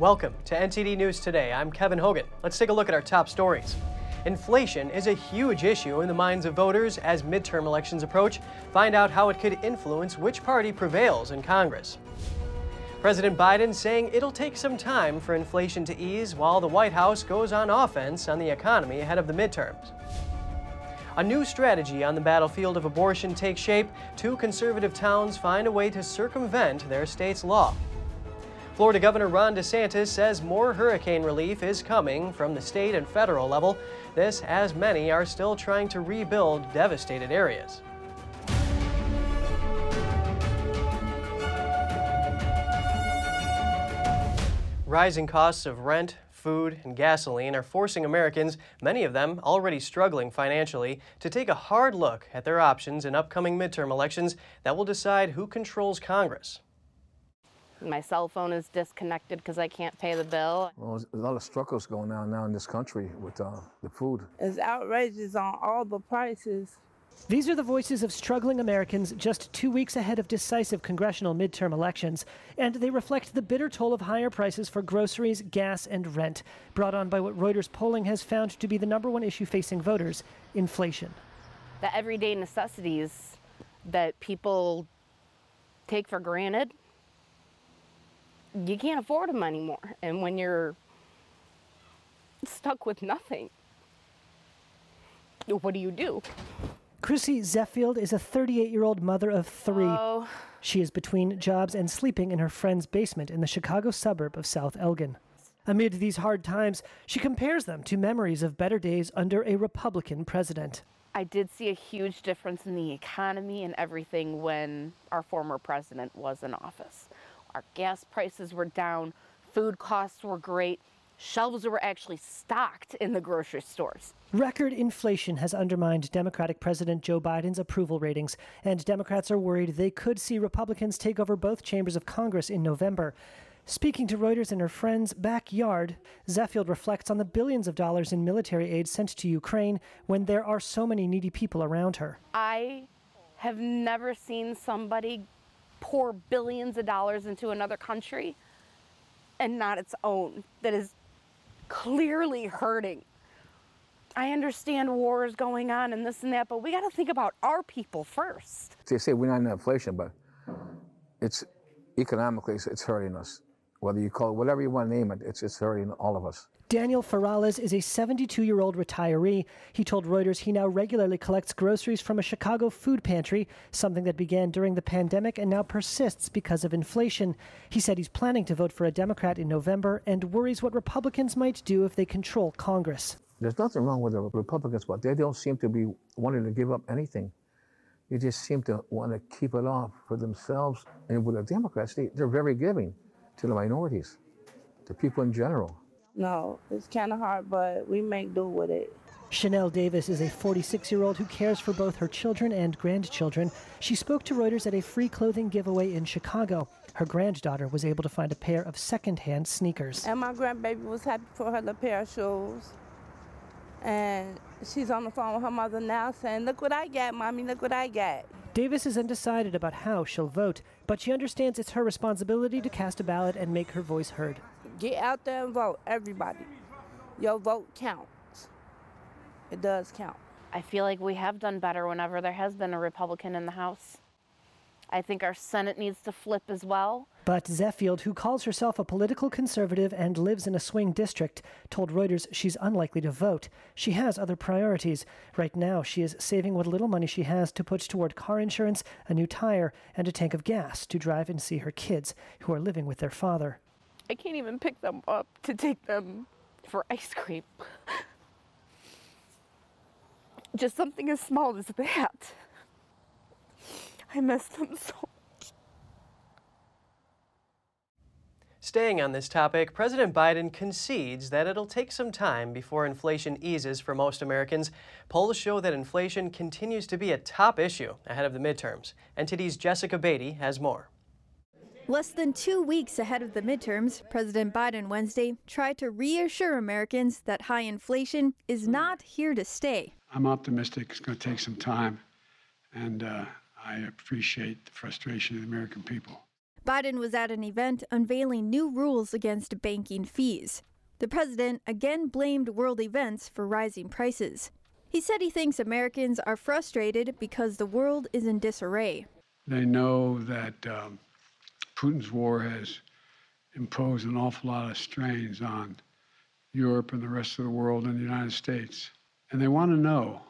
Welcome to NTD News Today. I'm Kevin Hogan. Let's take a look at our top stories. Inflation is a huge issue in the minds of voters as midterm elections approach. Find out how it could influence which party prevails in Congress. President Biden saying it'll take some time for inflation to ease while the White House goes on offense on the economy ahead of the midterms. A new strategy on the battlefield of abortion takes shape. Two conservative towns find a way to circumvent their state's law. Florida Governor Ron DeSantis says more hurricane relief is coming from the state and federal level. This, as many are still trying to rebuild devastated areas. Rising costs of rent, food, and gasoline are forcing Americans, many of them already struggling financially, to take a hard look at their options in upcoming midterm elections that will decide who controls Congress. My cell phone is disconnected because I can't pay the bill. Well, there's a lot of struggles going on now in this country with uh, the food. It's outrageous on all the prices. These are the voices of struggling Americans just two weeks ahead of decisive congressional midterm elections, and they reflect the bitter toll of higher prices for groceries, gas, and rent, brought on by what Reuters polling has found to be the number one issue facing voters inflation. The everyday necessities that people take for granted, you can't afford them anymore. And when you're stuck with nothing, what do you do? Chrissy Zeffield is a 38 year old mother of three. Oh. She is between jobs and sleeping in her friend's basement in the Chicago suburb of South Elgin. Amid these hard times, she compares them to memories of better days under a Republican president. I did see a huge difference in the economy and everything when our former president was in office. Our gas prices were down, food costs were great, shelves were actually stocked in the grocery stores. Record inflation has undermined Democratic President Joe Biden's approval ratings, and Democrats are worried they could see Republicans take over both chambers of Congress in November. Speaking to Reuters in her friend's backyard, Zeffield reflects on the billions of dollars in military aid sent to Ukraine when there are so many needy people around her. I have never seen somebody pour billions of dollars into another country and not its own that is clearly hurting. I understand wars going on and this and that, but we got to think about our people first. They say we're not in inflation, but it's economically it's hurting us. Whether you call it whatever you want to name it, it's, it's hurting all of us. Daniel Ferrales is a 72 year old retiree. He told Reuters he now regularly collects groceries from a Chicago food pantry, something that began during the pandemic and now persists because of inflation. He said he's planning to vote for a Democrat in November and worries what Republicans might do if they control Congress. There's nothing wrong with the Republicans, but they don't seem to be wanting to give up anything. They just seem to want to keep it off for themselves. And with the Democrats, they, they're very giving to the minorities, to people in general. No, it's kind of hard, but we make do with it. Chanel Davis is a 46 year old who cares for both her children and grandchildren. She spoke to Reuters at a free clothing giveaway in Chicago. Her granddaughter was able to find a pair of secondhand sneakers. And my grandbaby was happy for her little pair of shoes. And she's on the phone with her mother now saying, Look what I got, mommy, look what I got. Davis is undecided about how she'll vote, but she understands it's her responsibility to cast a ballot and make her voice heard. Get out there and vote, everybody. Your vote counts. It does count. I feel like we have done better whenever there has been a Republican in the House. I think our Senate needs to flip as well. But Zeffield, who calls herself a political conservative and lives in a swing district, told Reuters she's unlikely to vote. She has other priorities. Right now, she is saving what little money she has to put toward car insurance, a new tire, and a tank of gas to drive and see her kids, who are living with their father. I can't even pick them up to take them for ice cream. Just something as small as that. I miss them so much. Staying on this topic, President Biden concedes that it'll take some time before inflation eases for most Americans. Polls show that inflation continues to be a top issue ahead of the midterms. NTD's Jessica Beatty has more. Less than two weeks ahead of the midterms, President Biden Wednesday tried to reassure Americans that high inflation is not here to stay. I'm optimistic it's going to take some time, and uh, I appreciate the frustration of the American people. Biden was at an event unveiling new rules against banking fees. The president again blamed world events for rising prices. He said he thinks Americans are frustrated because the world is in disarray. They know that um, Putin's war has imposed an awful lot of strains on Europe and the rest of the world and the United States. And they want to know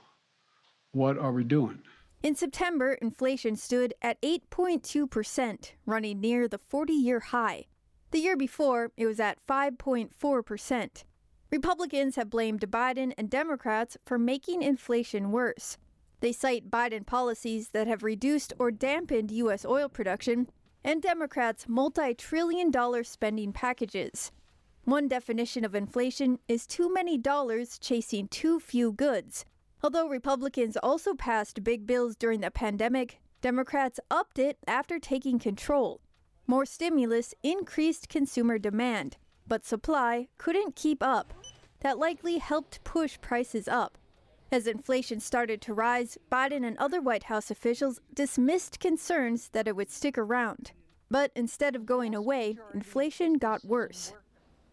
what are we doing? In September, inflation stood at 8.2%, running near the 40 year high. The year before, it was at 5.4%. Republicans have blamed Biden and Democrats for making inflation worse. They cite Biden policies that have reduced or dampened U.S. oil production and Democrats' multi trillion dollar spending packages. One definition of inflation is too many dollars chasing too few goods. Although Republicans also passed big bills during the pandemic, Democrats upped it after taking control. More stimulus increased consumer demand, but supply couldn't keep up. That likely helped push prices up. As inflation started to rise, Biden and other White House officials dismissed concerns that it would stick around. But instead of going away, inflation got worse.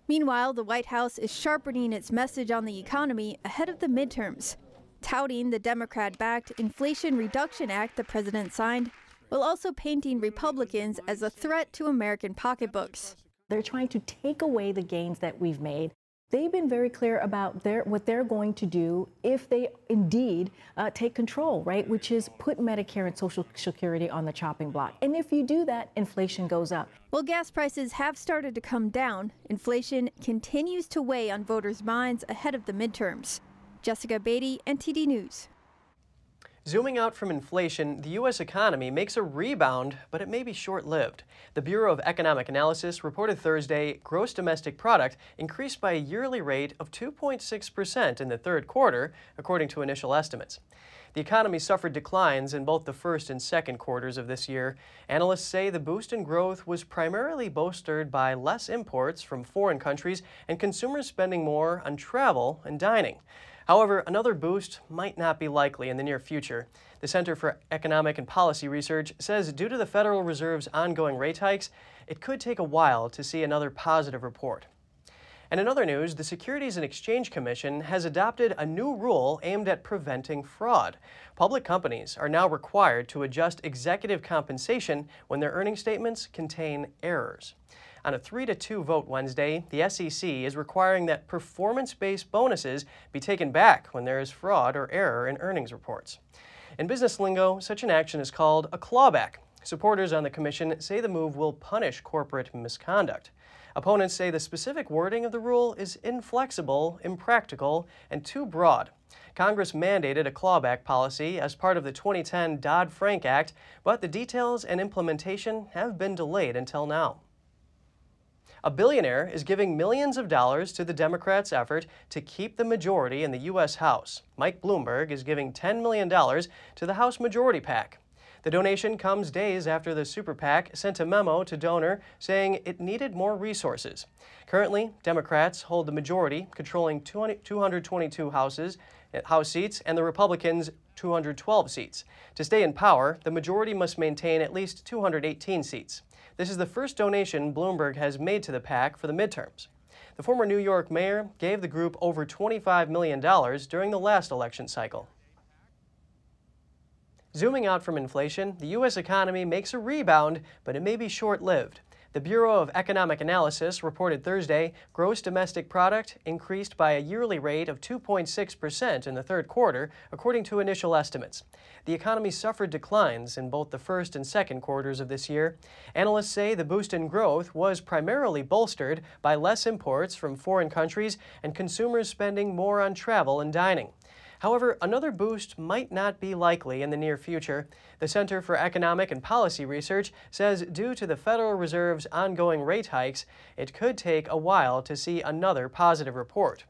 Meanwhile, the White House is sharpening its message on the economy ahead of the midterms, touting the Democrat backed Inflation Reduction Act the president signed, while also painting Republicans as a threat to American pocketbooks. They're trying to take away the gains that we've made they've been very clear about their, what they're going to do if they indeed uh, take control, right? Which is put Medicare and Social Security on the chopping block. And if you do that, inflation goes up. While gas prices have started to come down, inflation continues to weigh on voters' minds ahead of the midterms. Jessica Beatty, NTD News. Zooming out from inflation, the U.S. economy makes a rebound, but it may be short lived. The Bureau of Economic Analysis reported Thursday gross domestic product increased by a yearly rate of 2.6% in the third quarter, according to initial estimates. The economy suffered declines in both the first and second quarters of this year. Analysts say the boost in growth was primarily bolstered by less imports from foreign countries and consumers spending more on travel and dining. However, another boost might not be likely in the near future. The Center for Economic and Policy Research says due to the Federal Reserve's ongoing rate hikes, it could take a while to see another positive report. And in other news, the Securities and Exchange Commission has adopted a new rule aimed at preventing fraud. Public companies are now required to adjust executive compensation when their earning statements contain errors. On a 3 to 2 vote Wednesday, the SEC is requiring that performance based bonuses be taken back when there is fraud or error in earnings reports. In business lingo, such an action is called a clawback. Supporters on the commission say the move will punish corporate misconduct. Opponents say the specific wording of the rule is inflexible, impractical, and too broad. Congress mandated a clawback policy as part of the 2010 Dodd Frank Act, but the details and implementation have been delayed until now. A billionaire is giving millions of dollars to the Democrats' effort to keep the majority in the U.S. House. Mike Bloomberg is giving $10 million to the House Majority PAC. The donation comes days after the Super PAC sent a memo to donor saying it needed more resources. Currently, Democrats hold the majority, controlling 222 houses, eh, House seats, and the Republicans 212 seats. To stay in power, the majority must maintain at least 218 seats. This is the first donation Bloomberg has made to the PAC for the midterms. The former New York mayor gave the group over $25 million during the last election cycle. Zooming out from inflation, the U.S. economy makes a rebound, but it may be short lived. The Bureau of Economic Analysis reported Thursday gross domestic product increased by a yearly rate of 2.6% in the third quarter, according to initial estimates. The economy suffered declines in both the first and second quarters of this year. Analysts say the boost in growth was primarily bolstered by less imports from foreign countries and consumers spending more on travel and dining. However, another boost might not be likely in the near future. The Center for Economic and Policy Research says due to the Federal Reserve's ongoing rate hikes, it could take a while to see another positive report.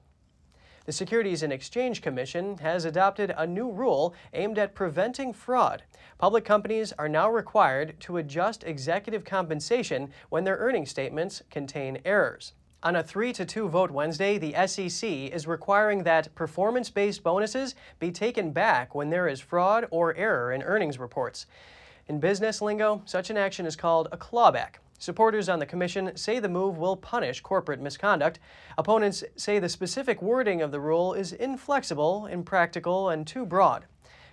The Securities and Exchange Commission has adopted a new rule aimed at preventing fraud. Public companies are now required to adjust executive compensation when their earnings statements contain errors. On a 3 to 2 vote Wednesday, the SEC is requiring that performance based bonuses be taken back when there is fraud or error in earnings reports. In business lingo, such an action is called a clawback. Supporters on the commission say the move will punish corporate misconduct. Opponents say the specific wording of the rule is inflexible, impractical, and too broad.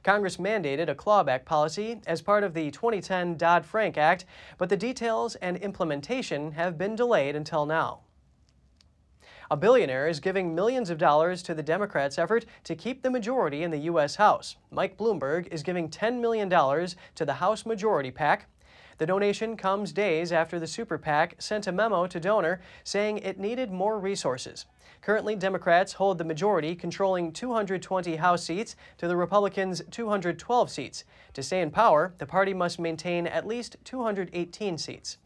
Congress mandated a clawback policy as part of the 2010 Dodd Frank Act, but the details and implementation have been delayed until now. A billionaire is giving millions of dollars to the Democrats' effort to keep the majority in the U.S. House. Mike Bloomberg is giving $10 million to the House Majority PAC. The donation comes days after the Super PAC sent a memo to donor saying it needed more resources. Currently, Democrats hold the majority, controlling 220 House seats to the Republicans' 212 seats. To stay in power, the party must maintain at least 218 seats.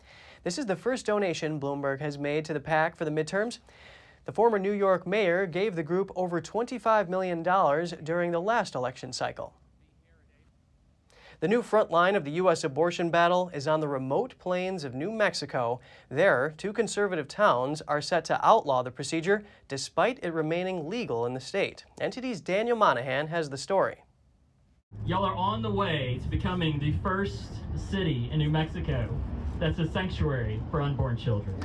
This is the first donation Bloomberg has made to the PAC for the midterms. The former New York mayor gave the group over $25 million during the last election cycle. The new front line of the U.S. abortion battle is on the remote plains of New Mexico. There, two conservative towns are set to outlaw the procedure despite it remaining legal in the state. NTD's Daniel Monahan has the story. Y'all are on the way to becoming the first city in New Mexico that's a sanctuary for unborn children.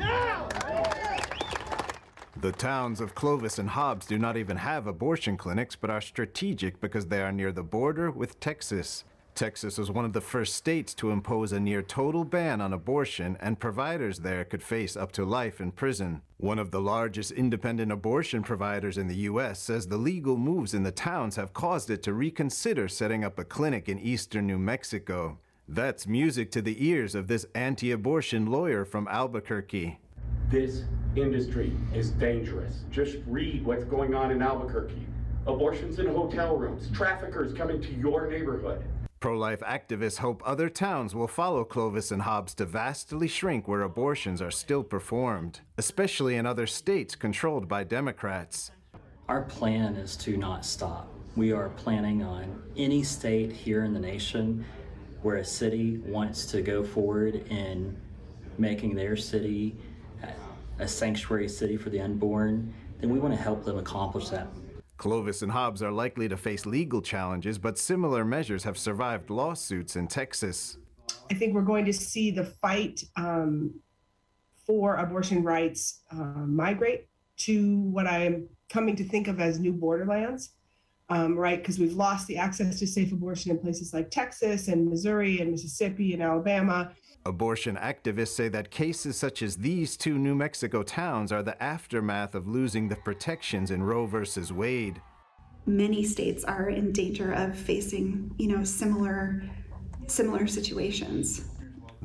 The towns of Clovis and Hobbs do not even have abortion clinics, but are strategic because they are near the border with Texas. Texas was one of the first states to impose a near total ban on abortion, and providers there could face up to life in prison. One of the largest independent abortion providers in the U.S. says the legal moves in the towns have caused it to reconsider setting up a clinic in eastern New Mexico. That's music to the ears of this anti abortion lawyer from Albuquerque. This industry is dangerous. Just read what's going on in Albuquerque abortions in hotel rooms, traffickers coming to your neighborhood. Pro life activists hope other towns will follow Clovis and Hobbs to vastly shrink where abortions are still performed, especially in other states controlled by Democrats. Our plan is to not stop. We are planning on any state here in the nation where a city wants to go forward in making their city a sanctuary city for the unborn, then we want to help them accomplish that. Clovis and Hobbs are likely to face legal challenges, but similar measures have survived lawsuits in Texas. I think we're going to see the fight um, for abortion rights uh, migrate to what I'm coming to think of as new borderlands, um, right? Because we've lost the access to safe abortion in places like Texas and Missouri and Mississippi and Alabama. Abortion activists say that cases such as these two New Mexico towns are the aftermath of losing the protections in Roe versus Wade. Many states are in danger of facing, you know, similar similar situations.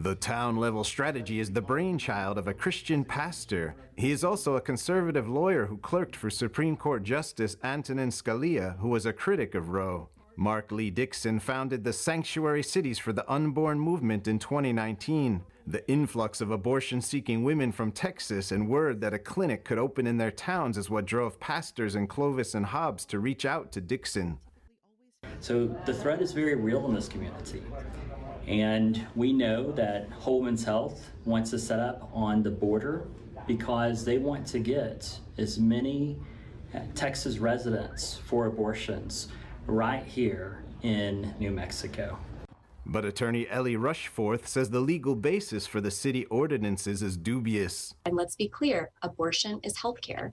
The town level strategy is the brainchild of a Christian pastor. He is also a conservative lawyer who clerked for Supreme Court Justice Antonin Scalia, who was a critic of Roe. Mark Lee Dickson founded the Sanctuary Cities for the Unborn movement in 2019. The influx of abortion seeking women from Texas and word that a clinic could open in their towns is what drove pastors in Clovis and Hobbs to reach out to Dickson. So the threat is very real in this community. And we know that Whole Woman's Health wants to set up on the border because they want to get as many uh, Texas residents for abortions right here in New Mexico. But attorney Ellie Rushforth says the legal basis for the city ordinances is dubious. And let's be clear abortion is health care,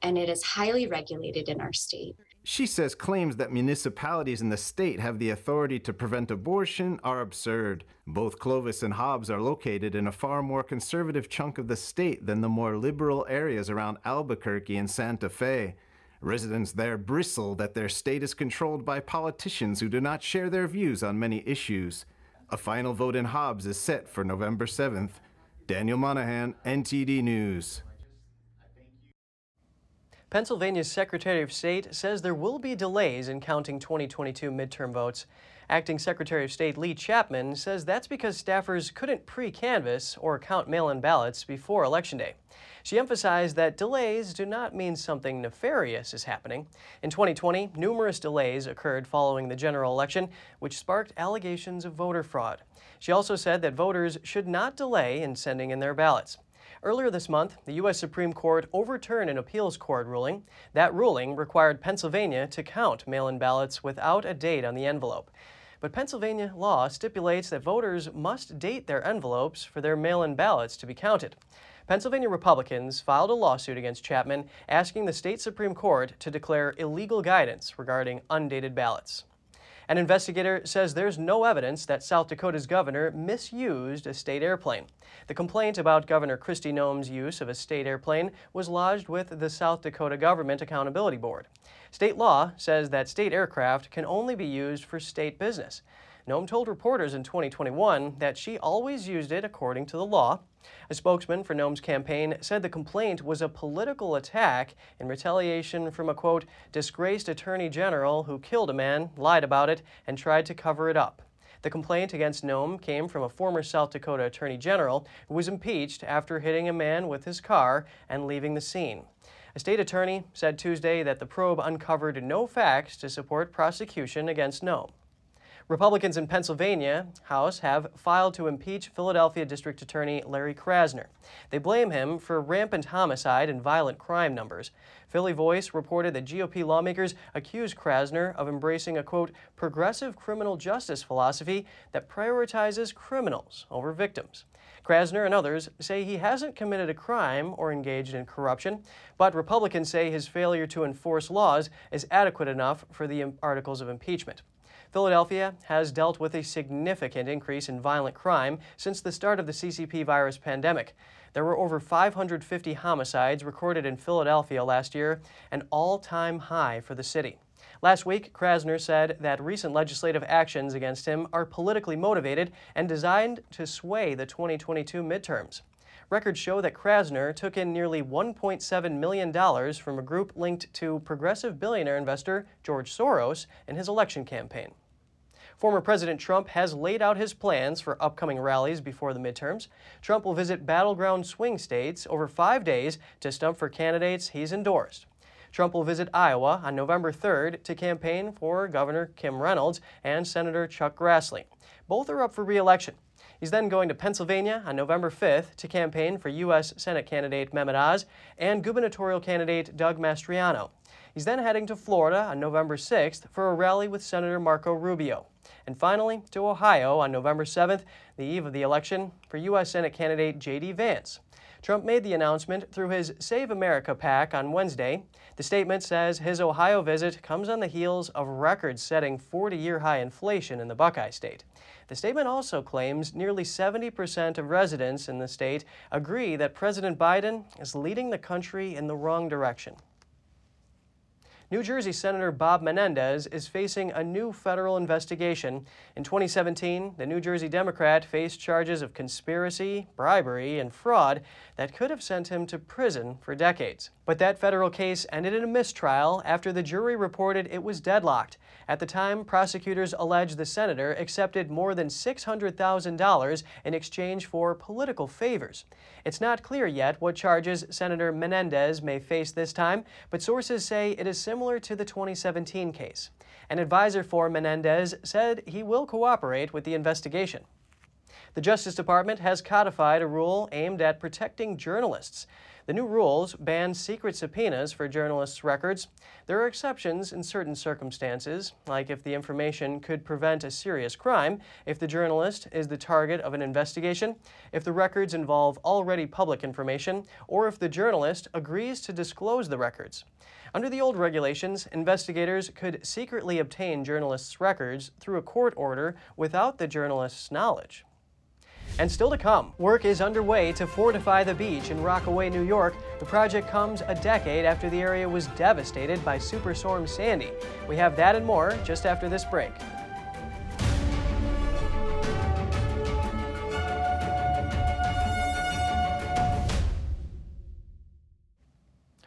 and it is highly regulated in our state. She says claims that municipalities in the state have the authority to prevent abortion are absurd. Both Clovis and Hobbs are located in a far more conservative chunk of the state than the more liberal areas around Albuquerque and Santa Fe. Residents there bristle that their state is controlled by politicians who do not share their views on many issues. A final vote in Hobbs is set for November 7th. Daniel Monahan, NTD News. Pennsylvania's Secretary of State says there will be delays in counting 2022 midterm votes. Acting Secretary of State Leigh Chapman says that's because staffers couldn't pre canvass or count mail in ballots before Election Day. She emphasized that delays do not mean something nefarious is happening. In 2020, numerous delays occurred following the general election, which sparked allegations of voter fraud. She also said that voters should not delay in sending in their ballots. Earlier this month, the U.S. Supreme Court overturned an appeals court ruling. That ruling required Pennsylvania to count mail in ballots without a date on the envelope. But Pennsylvania law stipulates that voters must date their envelopes for their mail in ballots to be counted. Pennsylvania Republicans filed a lawsuit against Chapman asking the state Supreme Court to declare illegal guidance regarding undated ballots. An investigator says there's no evidence that South Dakota's governor misused a state airplane. The complaint about Governor Kristi Noem's use of a state airplane was lodged with the South Dakota Government Accountability Board. State law says that state aircraft can only be used for state business. Noem told reporters in 2021 that she always used it according to the law. A spokesman for Noem's campaign said the complaint was a political attack in retaliation from a quote, disgraced attorney general who killed a man, lied about it, and tried to cover it up. The complaint against Noem came from a former South Dakota attorney general who was impeached after hitting a man with his car and leaving the scene. A state attorney said Tuesday that the probe uncovered no facts to support prosecution against Noem. Republicans in Pennsylvania House have filed to impeach Philadelphia District Attorney Larry Krasner. They blame him for rampant homicide and violent crime numbers. Philly Voice reported that GOP lawmakers accuse Krasner of embracing a quote progressive criminal justice philosophy that prioritizes criminals over victims. Krasner and others say he hasn't committed a crime or engaged in corruption, but Republicans say his failure to enforce laws is adequate enough for the articles of impeachment. Philadelphia has dealt with a significant increase in violent crime since the start of the CCP virus pandemic. There were over 550 homicides recorded in Philadelphia last year, an all time high for the city. Last week, Krasner said that recent legislative actions against him are politically motivated and designed to sway the 2022 midterms. Records show that Krasner took in nearly $1.7 million from a group linked to progressive billionaire investor George Soros in his election campaign. Former President Trump has laid out his plans for upcoming rallies before the midterms. Trump will visit battleground swing states over five days to stump for candidates he's endorsed. Trump will visit Iowa on November 3rd to campaign for Governor Kim Reynolds and Senator Chuck Grassley. Both are up for re election. He's then going to Pennsylvania on November 5th to campaign for U.S. Senate candidate Mehmet Oz and gubernatorial candidate Doug Mastriano. He's then heading to Florida on November 6th for a rally with Senator Marco Rubio. And finally, to Ohio on November 7th, the eve of the election, for U.S. Senate candidate J.D. Vance. Trump made the announcement through his Save America PAC on Wednesday. The statement says his Ohio visit comes on the heels of record setting 40 year high inflation in the Buckeye State. The statement also claims nearly 70% of residents in the state agree that President Biden is leading the country in the wrong direction. New Jersey Senator Bob Menendez is facing a new federal investigation. In 2017, the New Jersey Democrat faced charges of conspiracy, bribery, and fraud that could have sent him to prison for decades. But that federal case ended in a mistrial after the jury reported it was deadlocked. At the time, prosecutors alleged the senator accepted more than $600,000 in exchange for political favors. It's not clear yet what charges Senator Menendez may face this time, but sources say it is similar to the 2017 case. An advisor for Menendez said he will cooperate with the investigation. The Justice Department has codified a rule aimed at protecting journalists. The new rules ban secret subpoenas for journalists' records. There are exceptions in certain circumstances, like if the information could prevent a serious crime, if the journalist is the target of an investigation, if the records involve already public information, or if the journalist agrees to disclose the records. Under the old regulations, investigators could secretly obtain journalists' records through a court order without the journalist's knowledge. And still to come, work is underway to fortify the beach in Rockaway, New York. The project comes a decade after the area was devastated by Superstorm Sandy. We have that and more just after this break.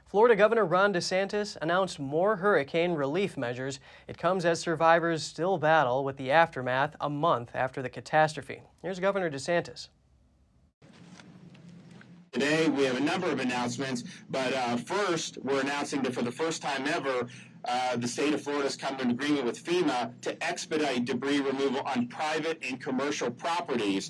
Florida Governor Ron DeSantis announced more hurricane relief measures. It comes as survivors still battle with the aftermath a month after the catastrophe. Here's Governor DeSantis. Today, we have a number of announcements, but uh, first, we're announcing that for the first time ever, uh, the state of Florida has come to an agreement with FEMA to expedite debris removal on private and commercial properties.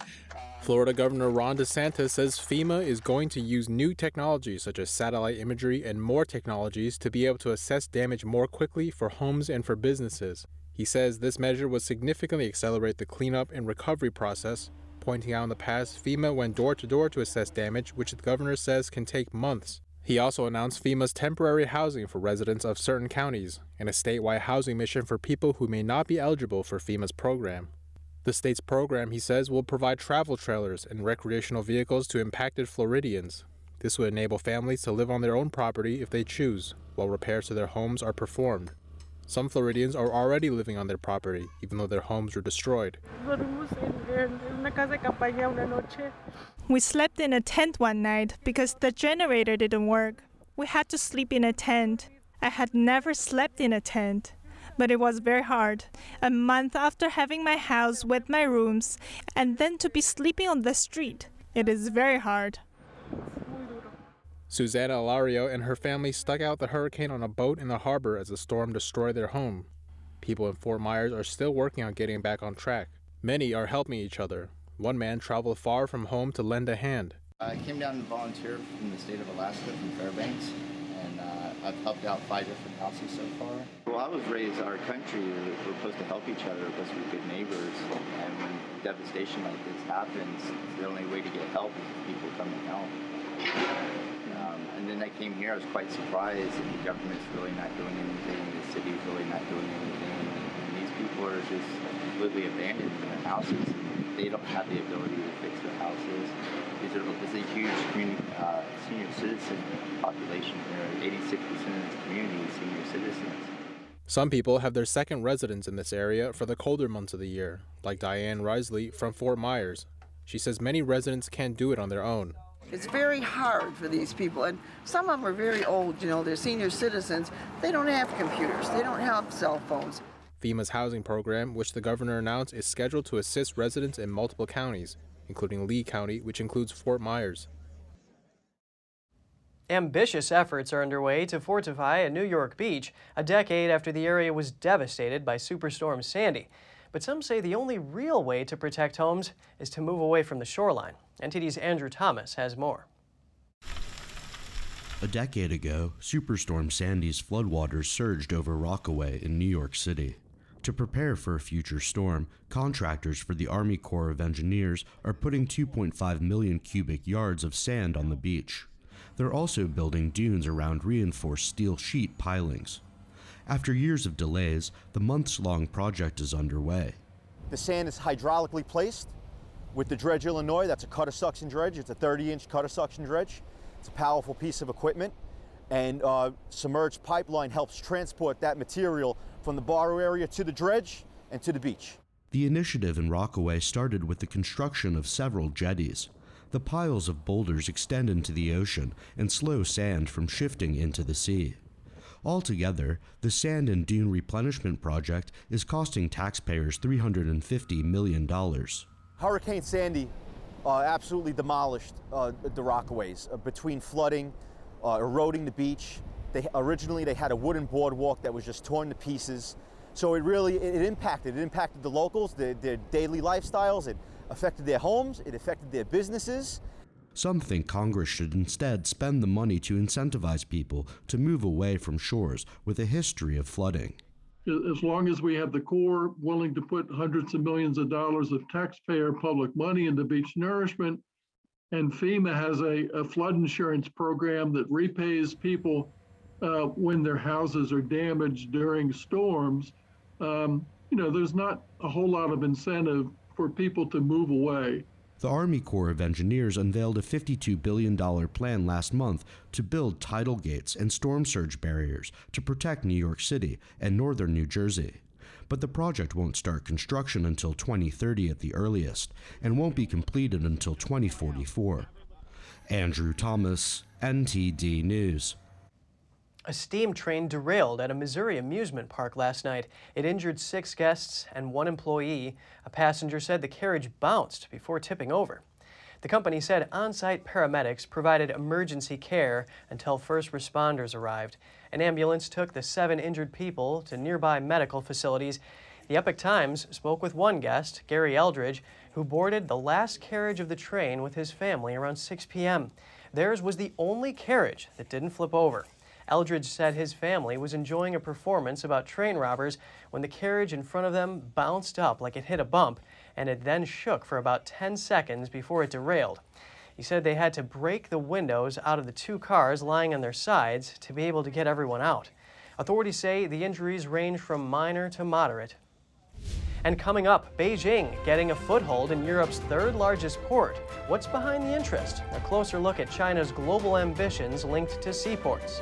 Florida Governor Ron DeSantis says FEMA is going to use new technologies such as satellite imagery and more technologies to be able to assess damage more quickly for homes and for businesses. He says this measure would significantly accelerate the cleanup and recovery process, pointing out in the past FEMA went door to door to assess damage, which the governor says can take months. He also announced FEMA's temporary housing for residents of certain counties and a statewide housing mission for people who may not be eligible for FEMA's program. The state's program, he says, will provide travel trailers and recreational vehicles to impacted Floridians. This would enable families to live on their own property if they choose, while repairs to their homes are performed. Some Floridians are already living on their property, even though their homes were destroyed. We slept in a tent one night because the generator didn't work. We had to sleep in a tent. I had never slept in a tent, but it was very hard. A month after having my house with my rooms, and then to be sleeping on the street. It is very hard. Susanna Alario and her family stuck out the hurricane on a boat in the harbor as the storm destroyed their home. People in Fort Myers are still working on getting back on track. Many are helping each other. One man traveled far from home to lend a hand. I came down to volunteer from the state of Alaska, from Fairbanks, and I've helped out five different houses so far. Well, I was raised our country, we're supposed to help each other, we're supposed to be good neighbors, and when devastation like this happens, the only way to get help is people come and help. Um, and then I came here, I was quite surprised that the government's really not doing anything, the city's really not doing anything, and these people are just completely abandoned in their houses. They don't have the ability to fix their houses. These are, this is a huge community, uh, senior citizen population here. 86% of the community is senior citizens. Some people have their second residence in this area for the colder months of the year, like Diane Risley from Fort Myers. She says many residents can't do it on their own. It's very hard for these people, and some of them are very old, you know, they're senior citizens. They don't have computers, they don't have cell phones. FEMA's housing program, which the governor announced, is scheduled to assist residents in multiple counties, including Lee County, which includes Fort Myers. Ambitious efforts are underway to fortify a New York beach a decade after the area was devastated by Superstorm Sandy. But some say the only real way to protect homes is to move away from the shoreline. NTD's Andrew Thomas has more. A decade ago, Superstorm Sandy's floodwaters surged over Rockaway in New York City. To prepare for a future storm, contractors for the Army Corps of Engineers are putting 2.5 million cubic yards of sand on the beach. They're also building dunes around reinforced steel sheet pilings. After years of delays, the months long project is underway. The sand is hydraulically placed with the Dredge Illinois. That's a cutter suction dredge. It's a 30 inch cutter suction dredge. It's a powerful piece of equipment. And uh, submerged pipeline helps transport that material from the borrow area to the dredge and to the beach. The initiative in Rockaway started with the construction of several jetties. The piles of boulders extend into the ocean and slow sand from shifting into the sea. Altogether, the Sand and Dune Replenishment Project is costing taxpayers $350 million. Hurricane Sandy uh, absolutely demolished uh, the Rockaways uh, between flooding, uh, eroding the beach. They, originally, they had a wooden boardwalk that was just torn to pieces. So it really it, it impacted. It impacted the locals, their, their daily lifestyles. It affected their homes. It affected their businesses. Some think Congress should instead spend the money to incentivize people to move away from shores with a history of flooding. As long as we have the Corps willing to put hundreds of millions of dollars of taxpayer public money into beach nourishment, and FEMA has a, a flood insurance program that repays people uh, when their houses are damaged during storms, um, you know, there's not a whole lot of incentive for people to move away. The Army Corps of Engineers unveiled a $52 billion plan last month to build tidal gates and storm surge barriers to protect New York City and northern New Jersey. But the project won't start construction until 2030 at the earliest and won't be completed until 2044. Andrew Thomas, NTD News. A steam train derailed at a Missouri amusement park last night. It injured six guests and one employee. A passenger said the carriage bounced before tipping over. The company said on site paramedics provided emergency care until first responders arrived. An ambulance took the seven injured people to nearby medical facilities. The Epoch Times spoke with one guest, Gary Eldridge, who boarded the last carriage of the train with his family around 6 p.m. Theirs was the only carriage that didn't flip over. Eldridge said his family was enjoying a performance about train robbers when the carriage in front of them bounced up like it hit a bump, and it then shook for about 10 seconds before it derailed. He said they had to break the windows out of the two cars lying on their sides to be able to get everyone out. Authorities say the injuries range from minor to moderate. And coming up, Beijing getting a foothold in Europe's third largest port. What's behind the interest? A closer look at China's global ambitions linked to seaports.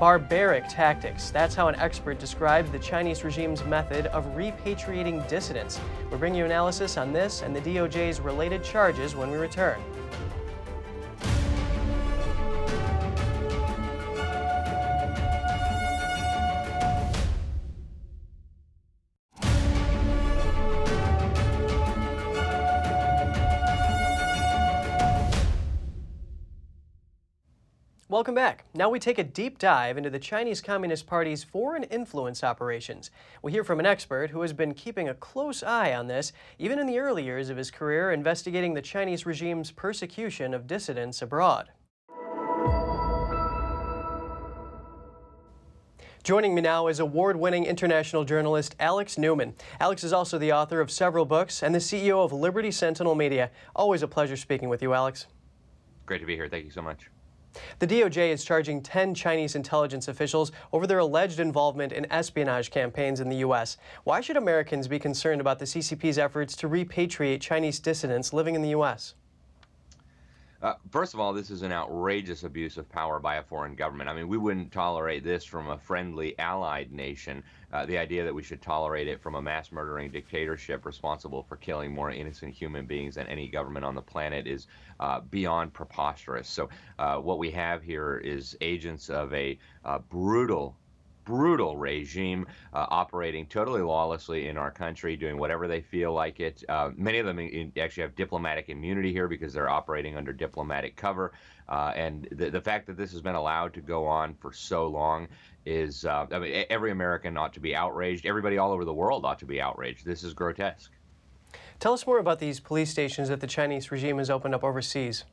Barbaric tactics. That's how an expert described the Chinese regime's method of repatriating dissidents. We'll bring you analysis on this and the DOJ's related charges when we return. Welcome back. Now we take a deep dive into the Chinese Communist Party's foreign influence operations. We hear from an expert who has been keeping a close eye on this, even in the early years of his career investigating the Chinese regime's persecution of dissidents abroad. Joining me now is award winning international journalist Alex Newman. Alex is also the author of several books and the CEO of Liberty Sentinel Media. Always a pleasure speaking with you, Alex. Great to be here. Thank you so much. The DOJ is charging 10 Chinese intelligence officials over their alleged involvement in espionage campaigns in the U.S. Why should Americans be concerned about the CCP's efforts to repatriate Chinese dissidents living in the U.S.? Uh, first of all, this is an outrageous abuse of power by a foreign government. I mean, we wouldn't tolerate this from a friendly allied nation. Uh, the idea that we should tolerate it from a mass murdering dictatorship responsible for killing more innocent human beings than any government on the planet is uh, beyond preposterous. So, uh, what we have here is agents of a uh, brutal brutal regime uh, operating totally lawlessly in our country, doing whatever they feel like it. Uh, many of them actually have diplomatic immunity here because they're operating under diplomatic cover. Uh, and the, the fact that this has been allowed to go on for so long is, uh, I mean, every American ought to be outraged. Everybody all over the world ought to be outraged. This is grotesque. Tell us more about these police stations that the Chinese regime has opened up overseas.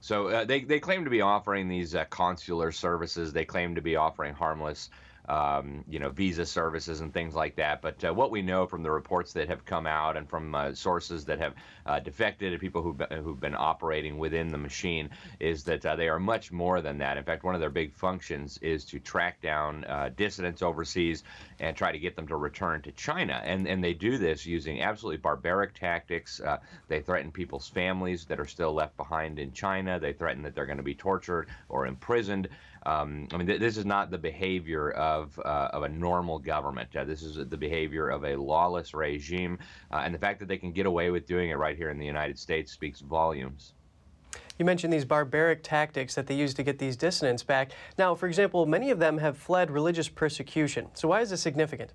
So uh, they, they claim to be offering these uh, consular services. They claim to be offering harmless um, you know, visa services and things like that. But uh, what we know from the reports that have come out and from uh, sources that have uh, defected and people who've been, who've been operating within the machine is that uh, they are much more than that. In fact, one of their big functions is to track down uh, dissidents overseas and try to get them to return to China. And and they do this using absolutely barbaric tactics. Uh, they threaten people's families that are still left behind in China. They threaten that they're going to be tortured or imprisoned. Um, I mean, th- this is not the behavior of uh, of a normal government. Uh, this is the behavior of a lawless regime, uh, and the fact that they can get away with doing it right here in the United States speaks volumes. You mentioned these barbaric tactics that they use to get these dissidents back. Now, for example, many of them have fled religious persecution. So, why is this significant?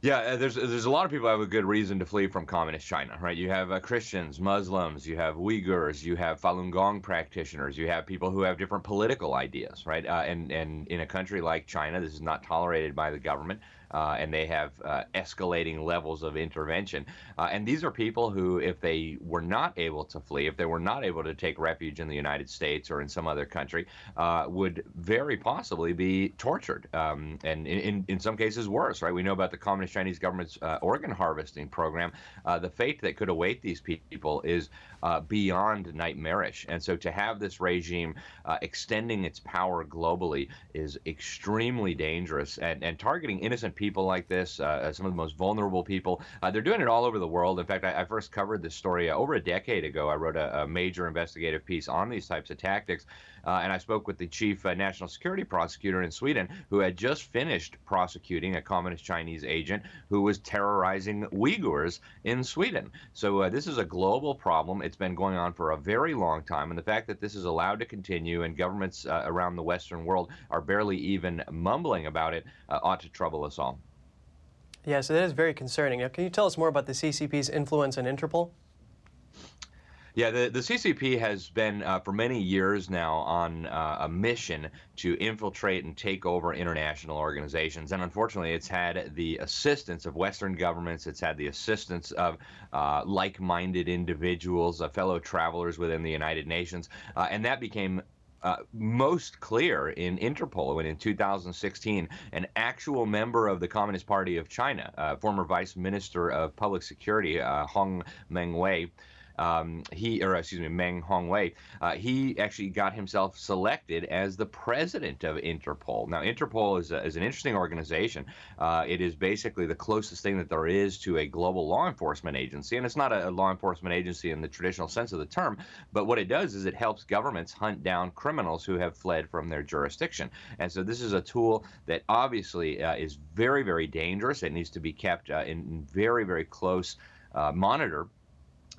Yeah, uh, there's there's a lot of people have a good reason to flee from communist China, right? You have uh, Christians, Muslims, you have Uyghurs, you have Falun Gong practitioners, you have people who have different political ideas, right? Uh, and and in a country like China, this is not tolerated by the government uh, and they have uh, escalating levels of intervention. Uh, and these are people who, if they were not able to flee, if they were not able to take refuge in the United States or in some other country, uh, would very possibly be tortured, um, and in, in some cases worse. Right? We know about the Communist Chinese government's uh, organ harvesting program. Uh, the fate that could await these people is beyond nightmarish. And so to have this regime extending its power globally is extremely dangerous and, and targeting innocent people like this, uh, some of the most vulnerable people. Uh, they're doing it all over the world. In fact, I, I first covered this story uh, over a decade ago. I wrote a, a major investigative piece on these types of tactics. Uh, and I spoke with the chief uh, national security prosecutor in Sweden, who had just finished prosecuting a communist Chinese agent who was terrorizing Uyghurs in Sweden. So uh, this is a global problem. It's been going on for a very long time, and the fact that this is allowed to continue and governments uh, around the Western world are barely even mumbling about it uh, ought to trouble us all. Yeah, so that is very concerning. Now, can you tell us more about the CCP's influence in Interpol? Yeah, the, the CCP has been uh, for many years now on uh, a mission to infiltrate and take over international organizations. And unfortunately, it's had the assistance of Western governments, it's had the assistance of uh, like minded individuals, uh, fellow travelers within the United Nations. Uh, and that became uh, most clear in Interpol when in 2016, an actual member of the Communist Party of China, uh, former Vice Minister of Public Security, uh, Hong Mengwei, um, he or excuse me Meng Hongwei, uh, he actually got himself selected as the president of Interpol. Now Interpol is, a, is an interesting organization. Uh, it is basically the closest thing that there is to a global law enforcement agency, and it's not a, law enforcement agency in the traditional sense of the term. But what it does is it helps governments hunt down criminals who have fled from their jurisdiction. And so this is a tool that obviously uh, is very very dangerous. It needs to be kept uh, in very very close uh, monitor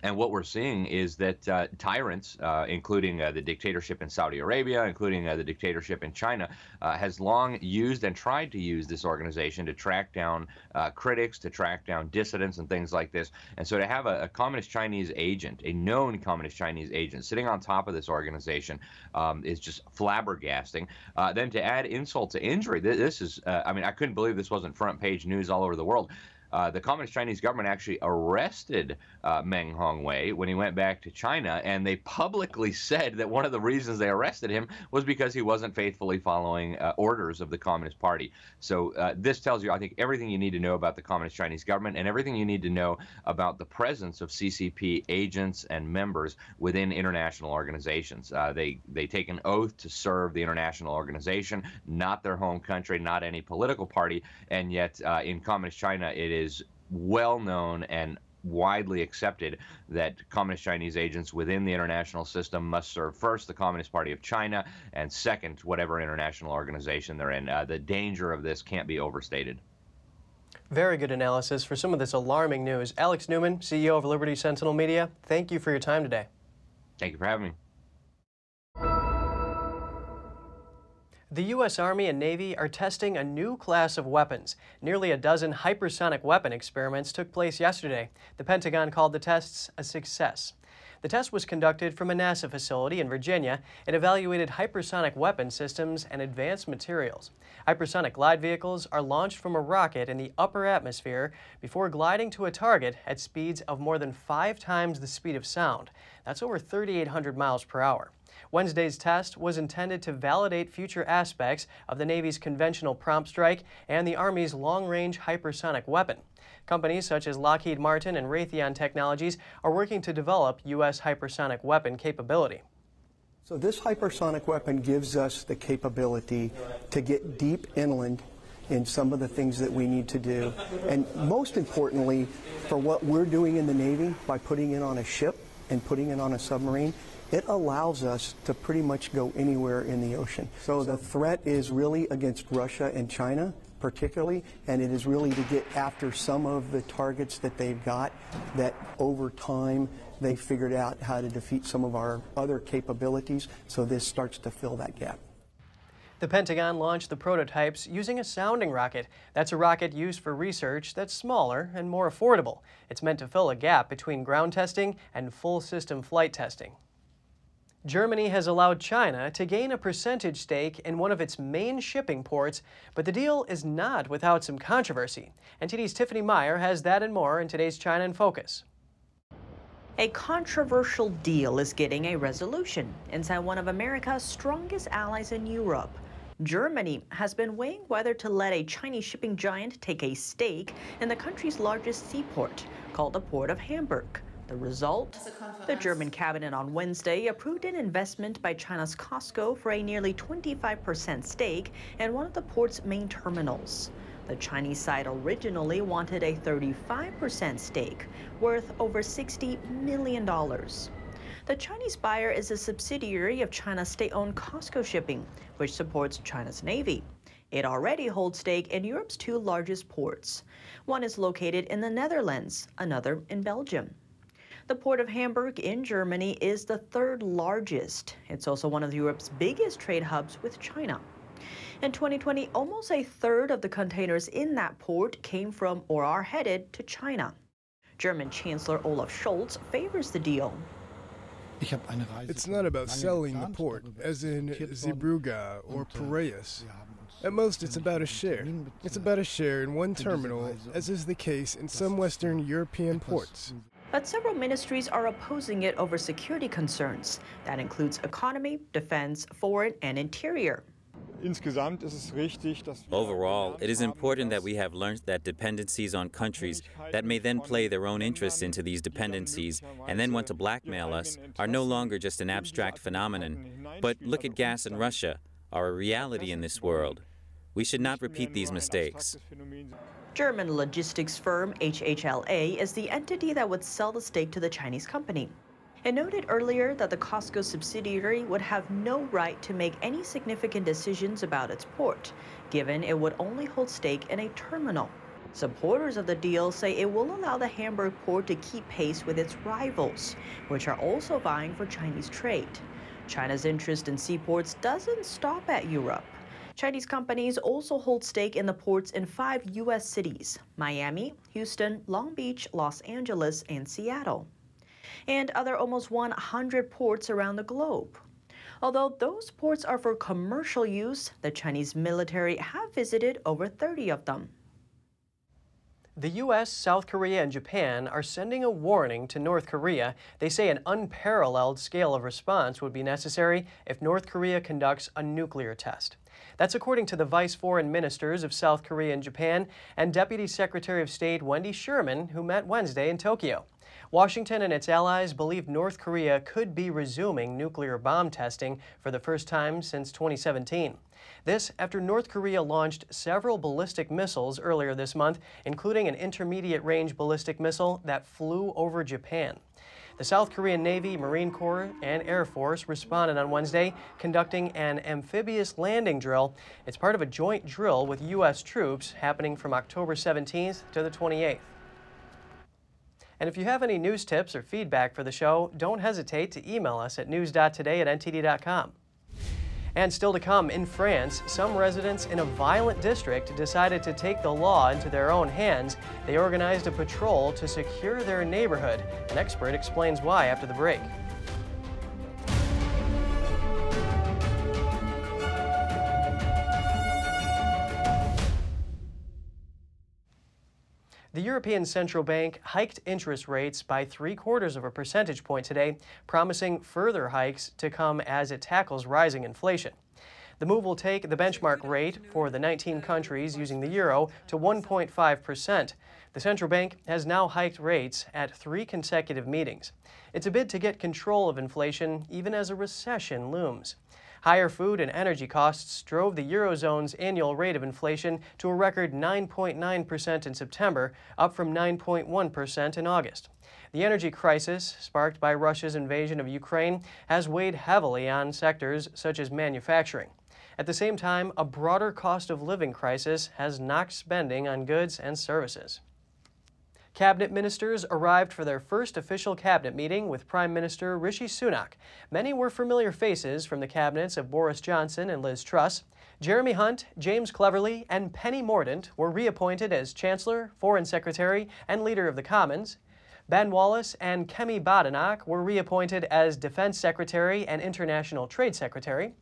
and what we're seeing is that uh, tyrants, uh, including uh, the dictatorship in Saudi Arabia, including uh, the dictatorship in China, uh, has long used and tried to use this organization to track down uh, critics, to track down dissidents, and things like this. And so to have a, a, communist Chinese agent, a known communist Chinese agent, sitting on top of this organization um, is just flabbergasting. then to add insult to injury, th- this is, I mean, I couldn't believe this wasn't front page news all over the world. Uh, the Communist Chinese government actually arrested uh, Meng Hongwei when he went back to China, and they publicly said that one of the reasons they arrested him was because he wasn't faithfully following uh, orders of the Communist Party. So uh, this tells you, I think, everything you need to know about the Communist Chinese government and everything you need to know about the presence of CCP agents and members within international organizations. Uh, they they take an oath to serve the international organization, not their home country, not any political party, and yet in Communist China it is is well known and widely accepted that communist Chinese agents within the international system must serve first the Communist Party of China and second whatever international organization they're in. Uh, the danger of this can't be overstated. Very good analysis for some of this alarming news. Alex Newman, CEO of Liberty Sentinel Media, thank you for your time today. Thank you for having me. The U.S. Army and Navy are testing a new class of weapons. Nearly a dozen hypersonic weapon experiments took place yesterday. The Pentagon called the tests a success. The test was conducted from a NASA facility in Virginia and evaluated hypersonic weapon systems and advanced materials. Hypersonic glide vehicles are launched from a rocket in the upper atmosphere before gliding to a target at speeds of more than five times the speed of sound. That's over 3,800 miles per hour. Wednesday's test was intended to validate future aspects of the Navy's conventional prompt strike and the Army's long range hypersonic weapon. Companies such as Lockheed Martin and Raytheon Technologies are working to develop U.S. hypersonic weapon capability. So, this hypersonic weapon gives us the capability to get deep inland in some of the things that we need to do. And most importantly, for what we're doing in the Navy by putting it on a ship and putting it on a submarine, it allows us to pretty much go anywhere in the ocean. So the threat is really against Russia and China particularly, and it is really to get after some of the targets that they've got that over time they figured out how to defeat some of our other capabilities, so this starts to fill that gap. The Pentagon launched the prototypes using a sounding rocket. That's a rocket used for research that's smaller and more affordable. It's meant to fill a gap between ground testing and full system flight testing. Germany has allowed China to gain a percentage stake in one of its main shipping ports, but the deal is not without some controversy. NTD's Tiffany Meyer has that and more in today's China in Focus. A controversial deal is getting a resolution inside one of America's strongest allies in Europe. Germany has been weighing whether to let a Chinese shipping giant take a stake in the country's largest seaport, called the Port of Hamburg. The result? The German cabinet on Wednesday approved an investment by China's COSCO for a nearly 25% stake in one of the port's main terminals. The Chinese side originally wanted a 35% stake, worth over $60 million. The Chinese buyer is a subsidiary of China's state owned COSCO Shipping, which supports China's Navy. It already holds stake in Europe's two largest ports. One is located in the Netherlands, another in Belgium. The port of Hamburg in Germany is the third largest. It's also one of Europe's biggest trade hubs with China. In 2020, almost a third of the containers in that port came from or are headed to China. German Chancellor Olaf Scholz favors the deal. It's not about selling the port, as in Zeebrugge or Piraeus. At most, it's about a share. It's about a share in one terminal, as is the case in some Western European ports. But several ministries are opposing it over security concerns. That includes economy, defense, foreign, and interior. Overall, it is important that we have learned that dependencies on countries that may then play their own interests into these dependencies and then want to blackmail us are no longer just an abstract phenomenon, but look at gas in Russia, are a reality in this world. We should not repeat these mistakes. German logistics firm HHLA is the entity that would sell the stake to the Chinese company. It noted earlier that the COSCO subsidiary would have no right to make any significant decisions about its port, given it would only hold stake in a terminal. Supporters of the deal say it will allow the Hamburg port to keep pace with its rivals, which are also vying for Chinese trade. China's interest in seaports doesn't stop at Europe. Chinese companies also hold stake in the ports in five U.S. cities Miami, Houston, Long Beach, Los Angeles, and Seattle. And other almost 100 ports around the globe. Although those ports are for commercial use, the Chinese military have visited over 30 of them. The U.S., South Korea, and Japan are sending a warning to North Korea. They say an unparalleled scale of response would be necessary if North Korea conducts a nuclear test. That's according to the vice foreign ministers of South Korea and Japan and Deputy Secretary of State Wendy Sherman, who met Wednesday in Tokyo. Washington and its allies believe North Korea could be resuming nuclear bomb testing for the first time since 2017. This after North Korea launched several ballistic missiles earlier this month, including an intermediate range ballistic missile that flew over Japan. The South Korean Navy, Marine Corps, and Air Force responded on Wednesday, conducting an amphibious landing drill. It's part of a joint drill with U.S. troops happening from October 17th to the 28th. And if you have any news tips or feedback for the show, don't hesitate to email us at news.today at ntd.com. And still to come, in France, some residents in a violent district decided to take the law into their own hands. They organized a patrol to secure their neighborhood. An expert explains why after the break. The European Central Bank hiked interest rates by three quarters of a percentage point today, promising further hikes to come as it tackles rising inflation. The move will take the benchmark rate for the 19 countries using the euro to 1.5%. The central bank has now hiked rates at three consecutive meetings. It's a bid to get control of inflation even as a recession looms. Higher food and energy costs drove the Eurozone's annual rate of inflation to a record 9.9% in September, up from 9.1% in August. The energy crisis, sparked by Russia's invasion of Ukraine, has weighed heavily on sectors such as manufacturing. At the same time, a broader cost of living crisis has knocked spending on goods and services. Cabinet ministers arrived for their first official cabinet meeting with Prime Minister Rishi Sunak. Many were familiar faces from the cabinets of Boris Johnson and Liz Truss. Jeremy Hunt, James Cleverly, and Penny Mordaunt were reappointed as Chancellor, Foreign Secretary, and Leader of the Commons. Ben Wallace and Kemi Badenoch were reappointed as Defense Secretary and International Trade Secretary.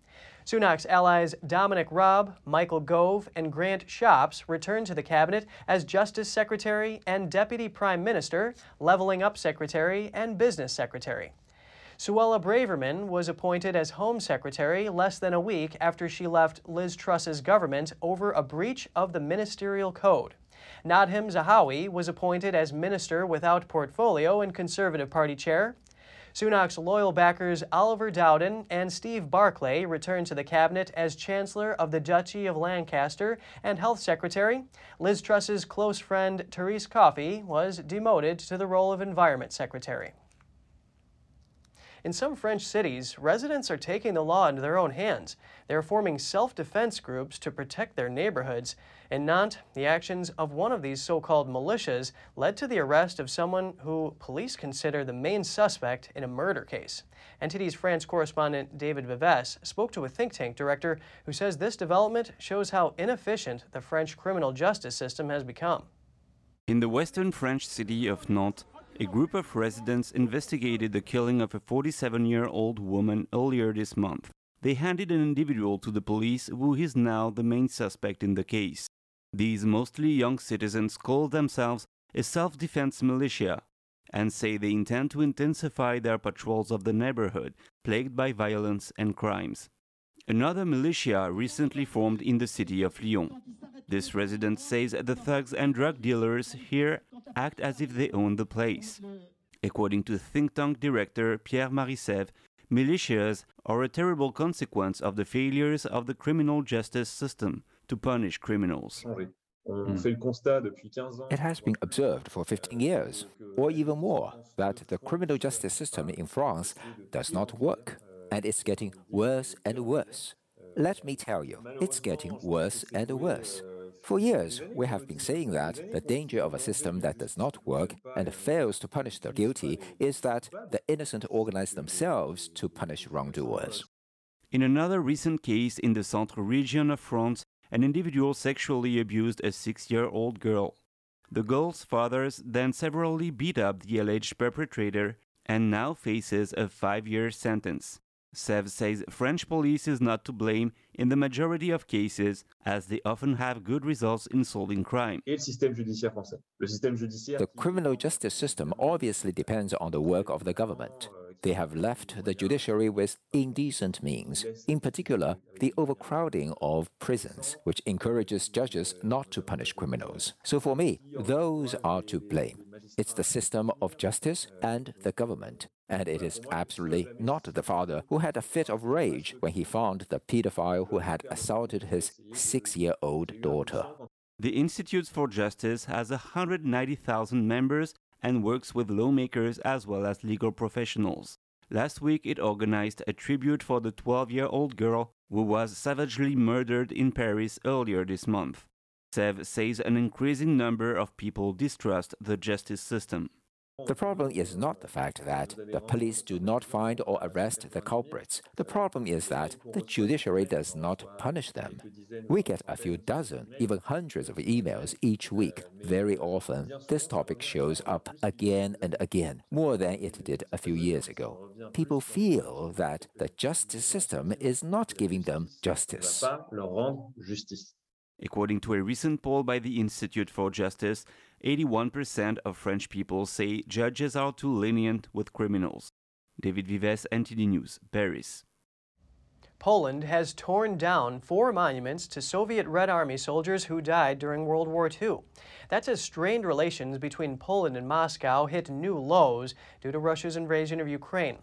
Sunak's allies Dominic Raab, Michael Gove, and Grant Shapps returned to the cabinet as Justice Secretary and Deputy Prime Minister, Leveling Up Secretary, and Business Secretary. Suella Braverman was appointed as Home Secretary less than a week after she left Liz Truss's government over a breach of the ministerial code. Nadhim Zahawi was appointed as Minister without Portfolio and Conservative Party Chair. Sunak's loyal backers Oliver Dowden and Steve Barclay returned to the cabinet as Chancellor of the Duchy of Lancaster and Health Secretary. Liz Truss's close friend Therese Coffey was demoted to the role of Environment Secretary. In some French cities, residents are taking the law into their own hands. They are forming self defense groups to protect their neighborhoods. In Nantes, the actions of one of these so called militias led to the arrest of someone who police consider the main suspect in a murder case. NTD's France correspondent David Vives spoke to a think tank director who says this development shows how inefficient the French criminal justice system has become. In the western French city of Nantes, a group of residents investigated the killing of a 47 year old woman earlier this month. They handed an individual to the police who is now the main suspect in the case. These mostly young citizens call themselves a self defense militia. and say they intend to intensify their patrols of the neighborhood plagued by violence and crimes. Another militia recently formed in the city of Lyon. This resident says the thugs and drug dealers here act as if they own the place. According to think tank director Pierre-Marie Sève, militias are a terrible consequence of the failures of the criminal justice system to punish criminals. Hmm. It has been observed for 15 years, or even more, that the criminal justice system in France does not work, and it's getting worse and worse. Let me tell you, it's getting worse and worse. For years, we have been saying that the danger of a system that does not work and fails to punish the guilty is that the innocent organize themselves to punish wrongdoers. In another recent case in the Centre region of France, an individual sexually abused a six year old girl. The girl's fathers then severally beat up the alleged perpetrator and now faces a five year sentence. Sève says French police is not to blame in the majority of cases, as they often have good results in solving crime. The criminal justice system obviously depends on the work of the government. They have left the judiciary with indecent means, in particular, the overcrowding of prisons, which encourages judges not to punish criminals. So for me, those are to blame. It's the system of justice and the government. And it is absolutely not the father who had a fit of rage when he found the pedophile who had assaulted his six year old daughter. The Institutes for Justice has 190,000 members and works with lawmakers as well as legal professionals. Last week, it organized a tribute for the 12 year old girl who was savagely murdered in Paris earlier this month. Sève says an increasing number of people distrust the justice system. The problem is not the fact that the police do not find or arrest the culprits. The problem is that the judiciary does not punish them. We get a few dozen, even hundreds of emails each week. Very often, this topic shows up again and again, more than it did a few years ago. People feel that the justice system is not giving them justice. According to a recent poll by the Institute for Justice, 81% of French people say judges are too lenient with criminals. David Vives, NTD News, Paris. Poland has torn down four monuments to Soviet Red Army soldiers who died during World War II. That's as strained relations between Poland and Moscow hit new lows due to Russia's invasion of Ukraine.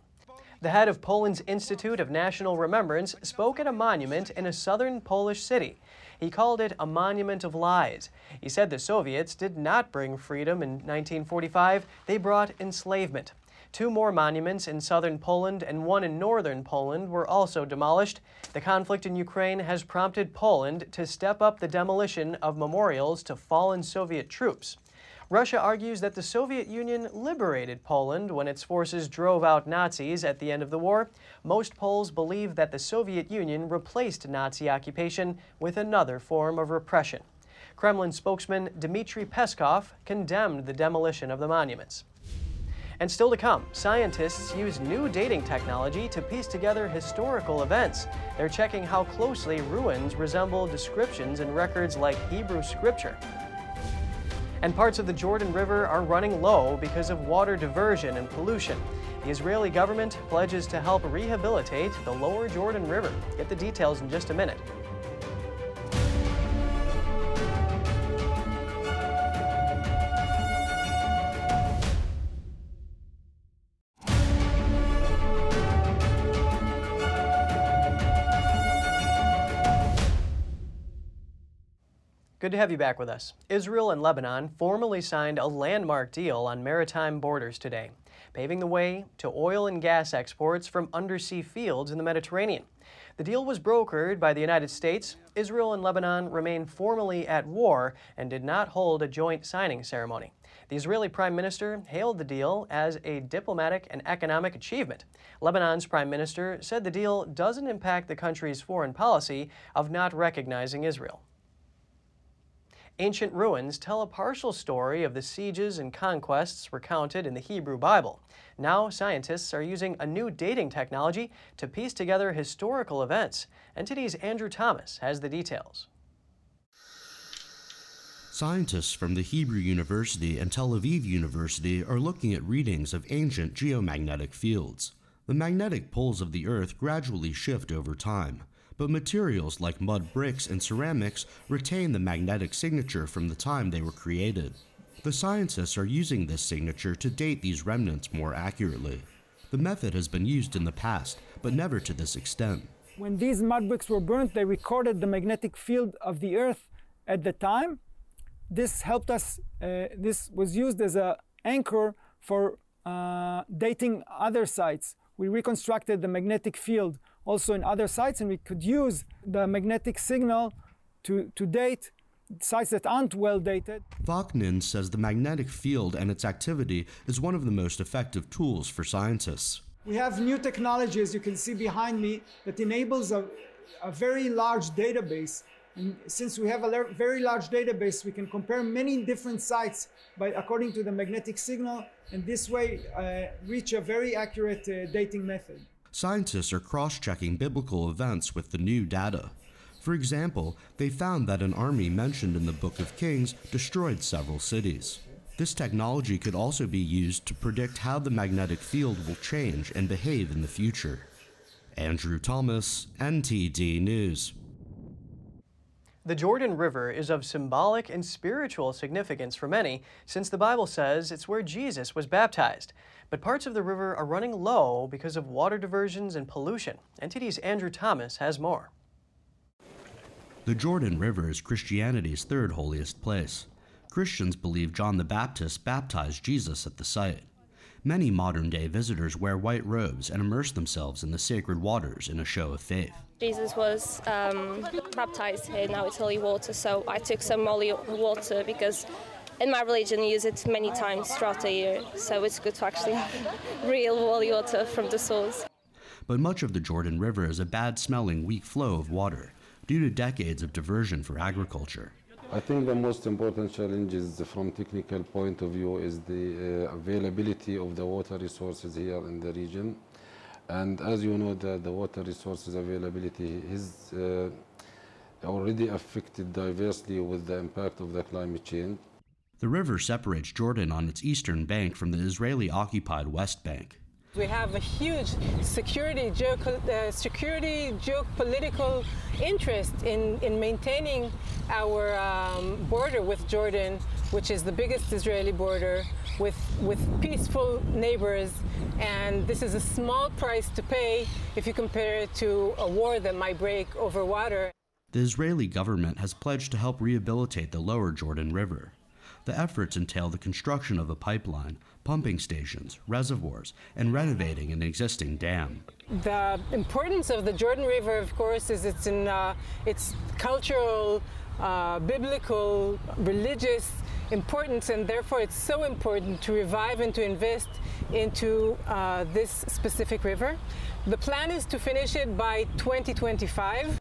The head of Poland's Institute of National Remembrance spoke at a monument in a southern Polish city. He called it a monument of lies. He said the Soviets did not bring freedom in 1945, they brought enslavement. Two more monuments in southern Poland and one in northern Poland were also demolished. The conflict in Ukraine has prompted Poland to step up the demolition of memorials to fallen Soviet troops. Russia argues that the Soviet Union liberated Poland when its forces drove out Nazis at the end of the war. Most Poles believe that the Soviet Union replaced Nazi occupation with another form of repression. Kremlin spokesman Dmitry Peskov condemned the demolition of the monuments. And still to come, scientists use new dating technology to piece together historical events. They're checking how closely ruins resemble descriptions in records like Hebrew scripture. And parts of the Jordan River are running low because of water diversion and pollution. The Israeli government pledges to help rehabilitate the lower Jordan River. Get the details in just a minute. Good to have you back with us. Israel and Lebanon formally signed a landmark deal on maritime borders today, paving the way to oil and gas exports from undersea fields in the Mediterranean. The deal was brokered by the United States. Israel and Lebanon remain formally at war and did not hold a joint signing ceremony. The Israeli Prime Minister hailed the deal as a diplomatic and economic achievement. Lebanon's Prime Minister said the deal doesn't impact the country's foreign policy of not recognizing Israel. Ancient ruins tell a partial story of the sieges and conquests recounted in the Hebrew Bible. Now, scientists are using a new dating technology to piece together historical events. NTD's Andrew Thomas has the details. Scientists from the Hebrew University and Tel Aviv University are looking at readings of ancient geomagnetic fields. The magnetic poles of the Earth gradually shift over time, but materials like mud bricks and ceramics retain the magnetic signature from the time they were created. The scientists are using this signature to date these remnants more accurately. The method has been used in the past, but never to this extent. When these mud bricks were burnt, they recorded the magnetic field of the Earth at the time, this helped us, uh, this was used as an anchor for uh, dating other sites. We reconstructed the magnetic field also in other sites, and we could use the magnetic signal to, to date sites that aren't well dated. Vaknin says the magnetic field and its activity is one of the most effective tools for scientists. We have new technology, as you can see behind me, that enables a, a very large database and since we have a very large database, we can compare many different sites by according to the magnetic signal, and this way uh, reach a very accurate uh, dating method. Scientists are cross-checking biblical events with the new data. For example, they found that an army mentioned in the Book of Kings destroyed several cities. This technology could also be used to predict how the magnetic field will change and behave in the future. Andrew Thomas, NTD News. The Jordan River is of symbolic and spiritual significance for many, since the Bible says it's where Jesus was baptized. But parts of the river are running low because of water diversions and pollution. NTD's Andrew Thomas has more. The Jordan River is Christianity's third holiest place. Christians believe John the Baptist baptized Jesus at the site. Many modern day visitors wear white robes and immerse themselves in the sacred waters in a show of faith. Jesus was um, baptized here, now it's holy water, so I took some holy water because in my religion you use it many times throughout the year, so it's good to actually have real holy water from the source. But much of the Jordan River is a bad smelling, weak flow of water due to decades of diversion for agriculture. I think the most important challenge is from technical point of view is the uh, availability of the water resources here in the region. And as you know, the, the water resources availability is uh, already affected diversely with the impact of the climate change. The river separates Jordan on its eastern bank from the Israeli occupied West Bank. We have a huge security, uh, security geopolitical interest in, in maintaining our um, border with Jordan, which is the biggest Israeli border, with, with peaceful neighbors. And this is a small price to pay if you compare it to a war that might break over water. The Israeli government has pledged to help rehabilitate the lower Jordan River. The efforts entail the construction of a pipeline, pumping stations, reservoirs, and renovating an existing dam. The importance of the Jordan River, of course, is it's in uh, its cultural, uh, biblical, religious importance, and therefore it's so important to revive and to invest into uh, this specific river. The plan is to finish it by 2025.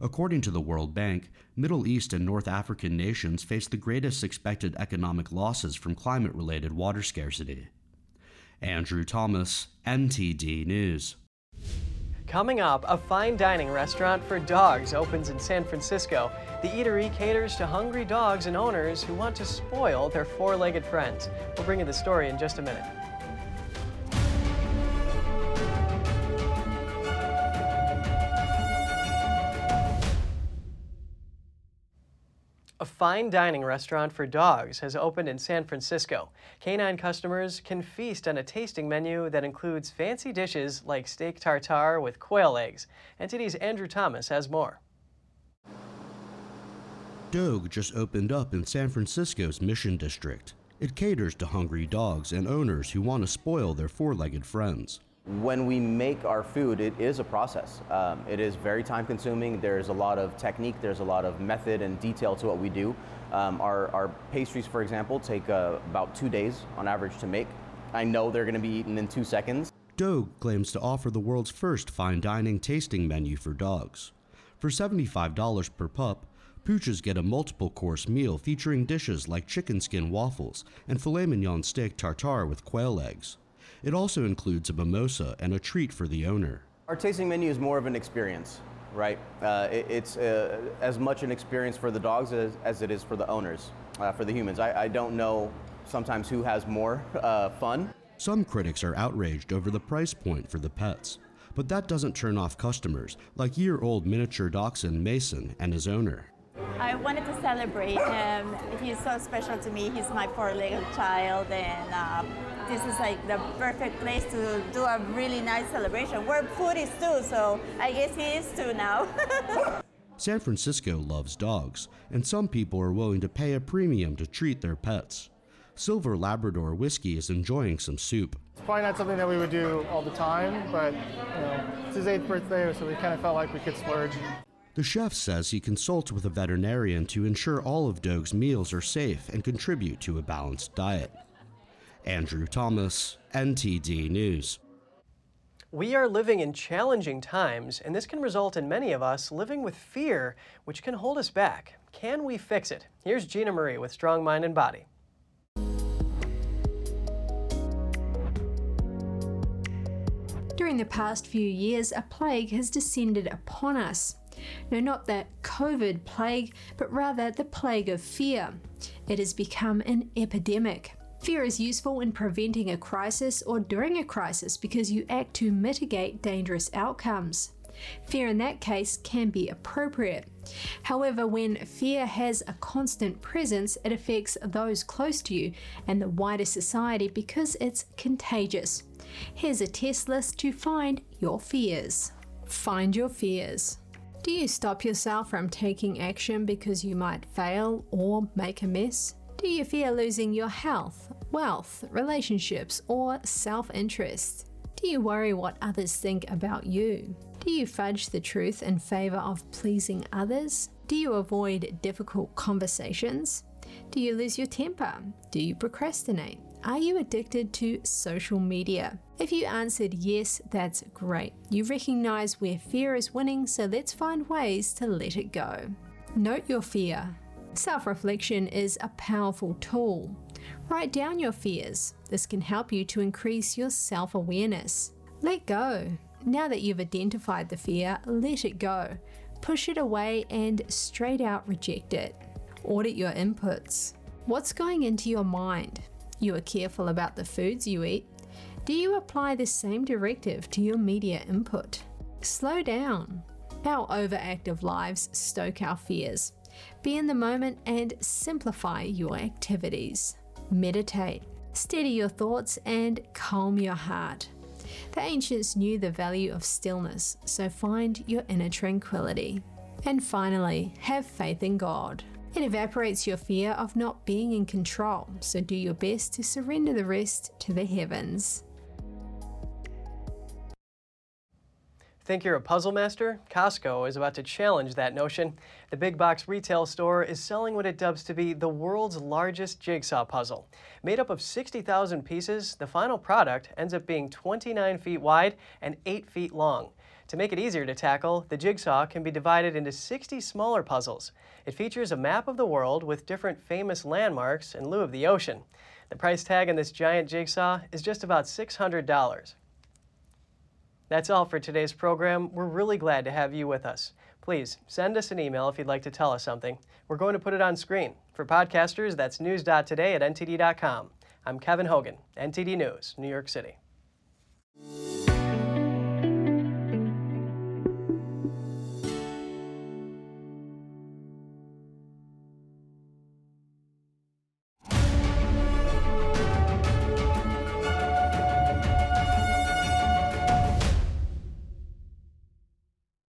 According to the World Bank, Middle East and North African nations face the greatest expected economic losses from climate related water scarcity. Andrew Thomas, NTD News. Coming up, a fine dining restaurant for dogs opens in San Francisco. The eatery caters to hungry dogs and owners who want to spoil their four legged friends. We'll bring you the story in just a minute. A fine dining restaurant for dogs has opened in San Francisco. Canine customers can feast on a tasting menu that includes fancy dishes like steak tartare with quail eggs. NTD's Andrew Thomas has more. Dogue just opened up in San Francisco's Mission District. It caters to hungry dogs and owners who want to spoil their four legged friends. When we make our food, it is a process. Um, it is very time consuming. There's a lot of technique, there's a lot of method and detail to what we do. Um, our, our, pastries, for example, take uh, about two days on average to make. I know they're going to be eaten in two seconds. Dogue claims to offer the world's first fine dining tasting menu for dogs. For $75 per pup, Pooches get a multiple course meal featuring dishes like chicken skin waffles and filet mignon steak tartare with quail eggs. It also includes a mimosa and a treat for the owner. Our tasting menu is more of an experience, right? Uh, it, it's uh, as much an experience for the dogs as, as it is for the owners. uh, for the humans. I, I, don't know sometimes who has more uh, fun. Some critics are outraged over the price point for the pets, but that doesn't turn off customers like year old miniature dachshund Mason and his owner. I wanted to celebrate him. He's so special to me. He's my four-legged child, and uh, this is like the perfect place to do a really nice celebration. We're foodies too, so I guess he is too now. San Francisco loves dogs, and some people are willing to pay a premium to treat their pets. Silver Labrador Whiskey is enjoying some soup. It's probably not something that we would do all the time, but you know, it's his eighth birthday, so we kind of felt like we could splurge. The chef says he consults with a veterinarian to ensure all of Dogue's meals are safe and contribute to a balanced diet. Andrew Thomas, NTD News. We are living in challenging times, and this can result in many of us living with fear, which can hold us back. Can we fix it? Here's Gina Marie with Strong Mind and Body. During the past few years, a plague has descended upon us. No, not the COVID plague, but rather the plague of fear. It has become an epidemic. Fear is useful in preventing a crisis or during a crisis because you act to mitigate dangerous outcomes. Fear in that case can be appropriate. However, when fear has a constant presence, it affects those close to you and the wider society because it's contagious. Here's a test list to find your fears. Find your fears. Do you stop yourself from taking action because you might fail or make a mess? Do you fear losing your health, wealth, relationships, or self interest? Do you worry what others think about you? Do you fudge the truth in favour of pleasing others? Do you avoid difficult conversations? Do you lose your temper? Do you procrastinate? Are you addicted to social media? If you answered yes, that's great. You recognize where fear is winning, so let's find ways to let it go. Note your fear. Self reflection is a powerful tool. Write down your fears. This can help you to increase your self awareness. Let go. Now that you've identified the fear, let it go. Push it away and straight out reject it. Audit your inputs. What's going into your mind? You are careful about the foods you eat. Do you apply the same directive to your media input? Slow down. Our overactive lives stoke our fears. Be in the moment and simplify your activities. Meditate. Steady your thoughts and calm your heart. The ancients knew the value of stillness, so find your inner tranquility. And finally, have faith in God. It evaporates your fear of not being in control, so do your best to surrender the rest to the heavens. Think you're a puzzle master? Costco is about to challenge that notion. The big box retail store is selling what it dubs to be the world's largest jigsaw puzzle. Made up of 60,000 pieces, the final product ends up being 29 feet wide and 8 feet long. To make it easier to tackle, the jigsaw can be divided into 60 smaller puzzles. It features a map of the world with different famous landmarks in lieu of the ocean. The price tag on this giant jigsaw is just about $600. That's all for today's program. We're really glad to have you with us. Please send us an email if you'd like to tell us something. We're going to put it on screen. For podcasters, that's news.today at ntd.com. I'm Kevin Hogan, NTD News, New York City.